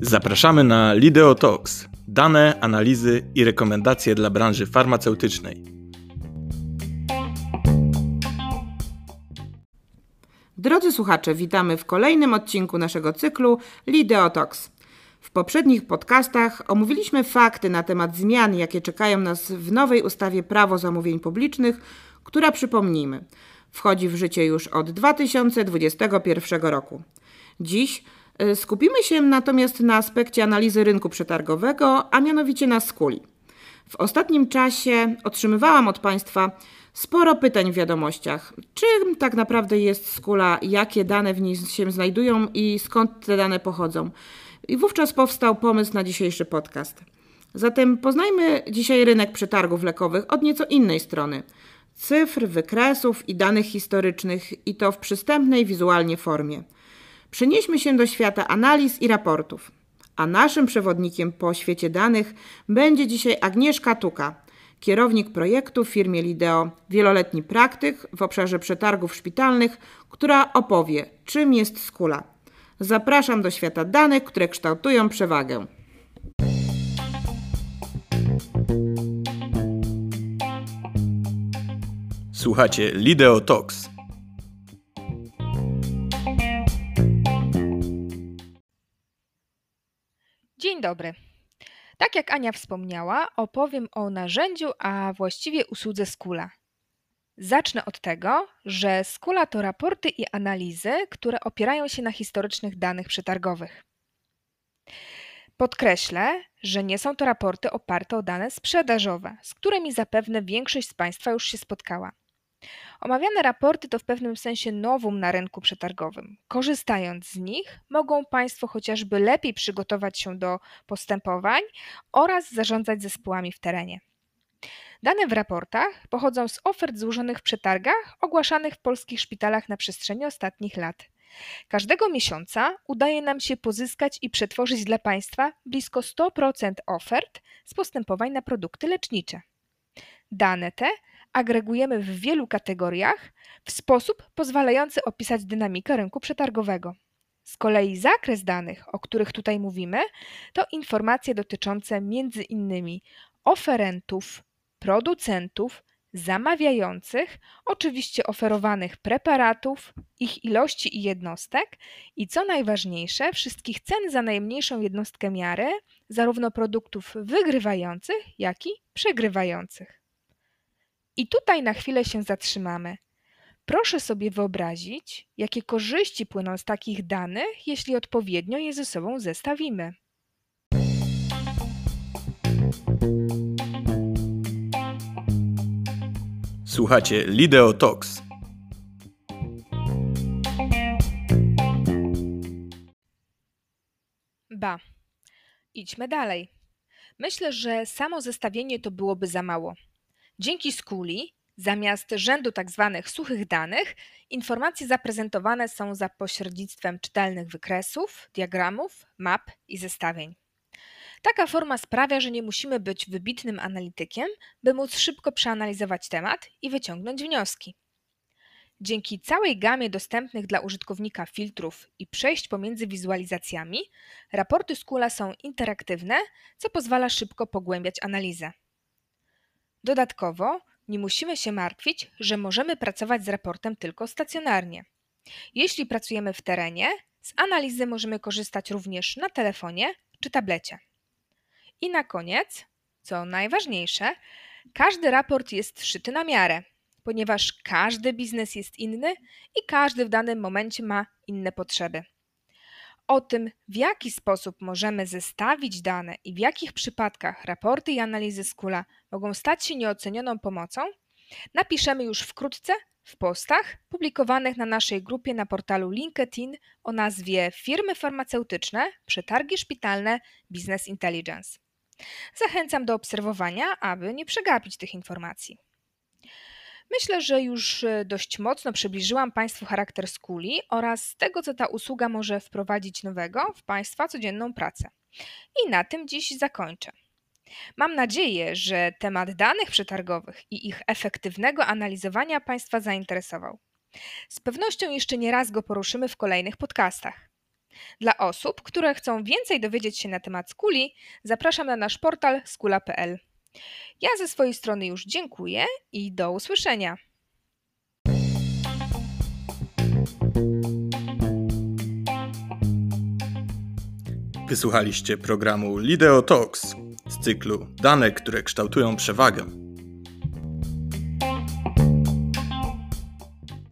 Zapraszamy na Lideo. Dane, analizy i rekomendacje dla branży farmaceutycznej. Drodzy słuchacze, witamy w kolejnym odcinku naszego cyklu Lideo. W poprzednich podcastach omówiliśmy fakty na temat zmian, jakie czekają nas w nowej ustawie Prawo zamówień publicznych, która przypomnijmy, wchodzi w życie już od 2021 roku. Dziś y, skupimy się natomiast na aspekcie analizy rynku przetargowego, a mianowicie na skuli. W ostatnim czasie otrzymywałam od Państwa sporo pytań w wiadomościach. Czym tak naprawdę jest skula, jakie dane w niej się znajdują i skąd te dane pochodzą? I wówczas powstał pomysł na dzisiejszy podcast. Zatem poznajmy dzisiaj rynek przetargów lekowych od nieco innej strony. Cyfr, wykresów i danych historycznych i to w przystępnej wizualnie formie. Przenieśmy się do świata analiz i raportów. A naszym przewodnikiem po świecie danych będzie dzisiaj Agnieszka Tuka, kierownik projektu w firmie Lideo, wieloletni praktyk w obszarze przetargów szpitalnych, która opowie, czym jest skula. Zapraszam do świata danych, które kształtują przewagę. Słuchacie Lideo Talks. Dzień dobry. Tak jak Ania wspomniała, opowiem o narzędziu, a właściwie usłudze Skula. Zacznę od tego, że Skula to raporty i analizy, które opierają się na historycznych danych przetargowych. Podkreślę, że nie są to raporty oparte o dane sprzedażowe, z którymi zapewne większość z Państwa już się spotkała. Omawiane raporty to w pewnym sensie nowum na rynku przetargowym. Korzystając z nich, mogą Państwo chociażby lepiej przygotować się do postępowań oraz zarządzać zespołami w terenie. Dane w raportach pochodzą z ofert złożonych w przetargach ogłaszanych w polskich szpitalach na przestrzeni ostatnich lat. Każdego miesiąca udaje nam się pozyskać i przetworzyć dla Państwa blisko 100% ofert z postępowań na produkty lecznicze. Dane te agregujemy w wielu kategoriach w sposób pozwalający opisać dynamikę rynku przetargowego. Z kolei zakres danych, o których tutaj mówimy, to informacje dotyczące między innymi oferentów, producentów, zamawiających, oczywiście oferowanych preparatów, ich ilości i jednostek i co najważniejsze, wszystkich cen za najmniejszą jednostkę miary, zarówno produktów wygrywających, jak i przegrywających. I tutaj na chwilę się zatrzymamy. Proszę sobie wyobrazić, jakie korzyści płyną z takich danych, jeśli odpowiednio je ze sobą zestawimy. Słuchacie Lideo Talks. Ba. Idźmy dalej. Myślę, że samo zestawienie to byłoby za mało. Dzięki Skuli, zamiast rzędu tzw. Tak suchych danych, informacje zaprezentowane są za pośrednictwem czytelnych wykresów, diagramów, map i zestawień. Taka forma sprawia, że nie musimy być wybitnym analitykiem, by móc szybko przeanalizować temat i wyciągnąć wnioski. Dzięki całej gamie dostępnych dla użytkownika filtrów i przejść pomiędzy wizualizacjami, raporty Skula są interaktywne, co pozwala szybko pogłębiać analizę. Dodatkowo nie musimy się martwić, że możemy pracować z raportem tylko stacjonarnie. Jeśli pracujemy w terenie, z analizy możemy korzystać również na telefonie czy tablecie. I na koniec, co najważniejsze, każdy raport jest szyty na miarę, ponieważ każdy biznes jest inny i każdy w danym momencie ma inne potrzeby. O tym, w jaki sposób możemy zestawić dane i w jakich przypadkach raporty i analizy Skula mogą stać się nieocenioną pomocą, napiszemy już wkrótce w postach publikowanych na naszej grupie na portalu LinkedIn o nazwie Firmy farmaceutyczne, przetargi szpitalne, Business Intelligence. Zachęcam do obserwowania, aby nie przegapić tych informacji. Myślę, że już e, dość mocno przybliżyłam Państwu charakter skuli oraz tego, co ta usługa może wprowadzić nowego w Państwa codzienną pracę. I na tym dziś zakończę. Mam nadzieję, że temat danych przetargowych i ich efektywnego analizowania Państwa zainteresował. Z pewnością jeszcze nie raz go poruszymy w kolejnych podcastach. Dla osób, które chcą więcej dowiedzieć się na temat skuli, zapraszam na nasz portal skula.pl. Ja ze swojej strony już dziękuję i do usłyszenia. Wysłuchaliście programu Lideo Talks z cyklu Dane, które kształtują przewagę.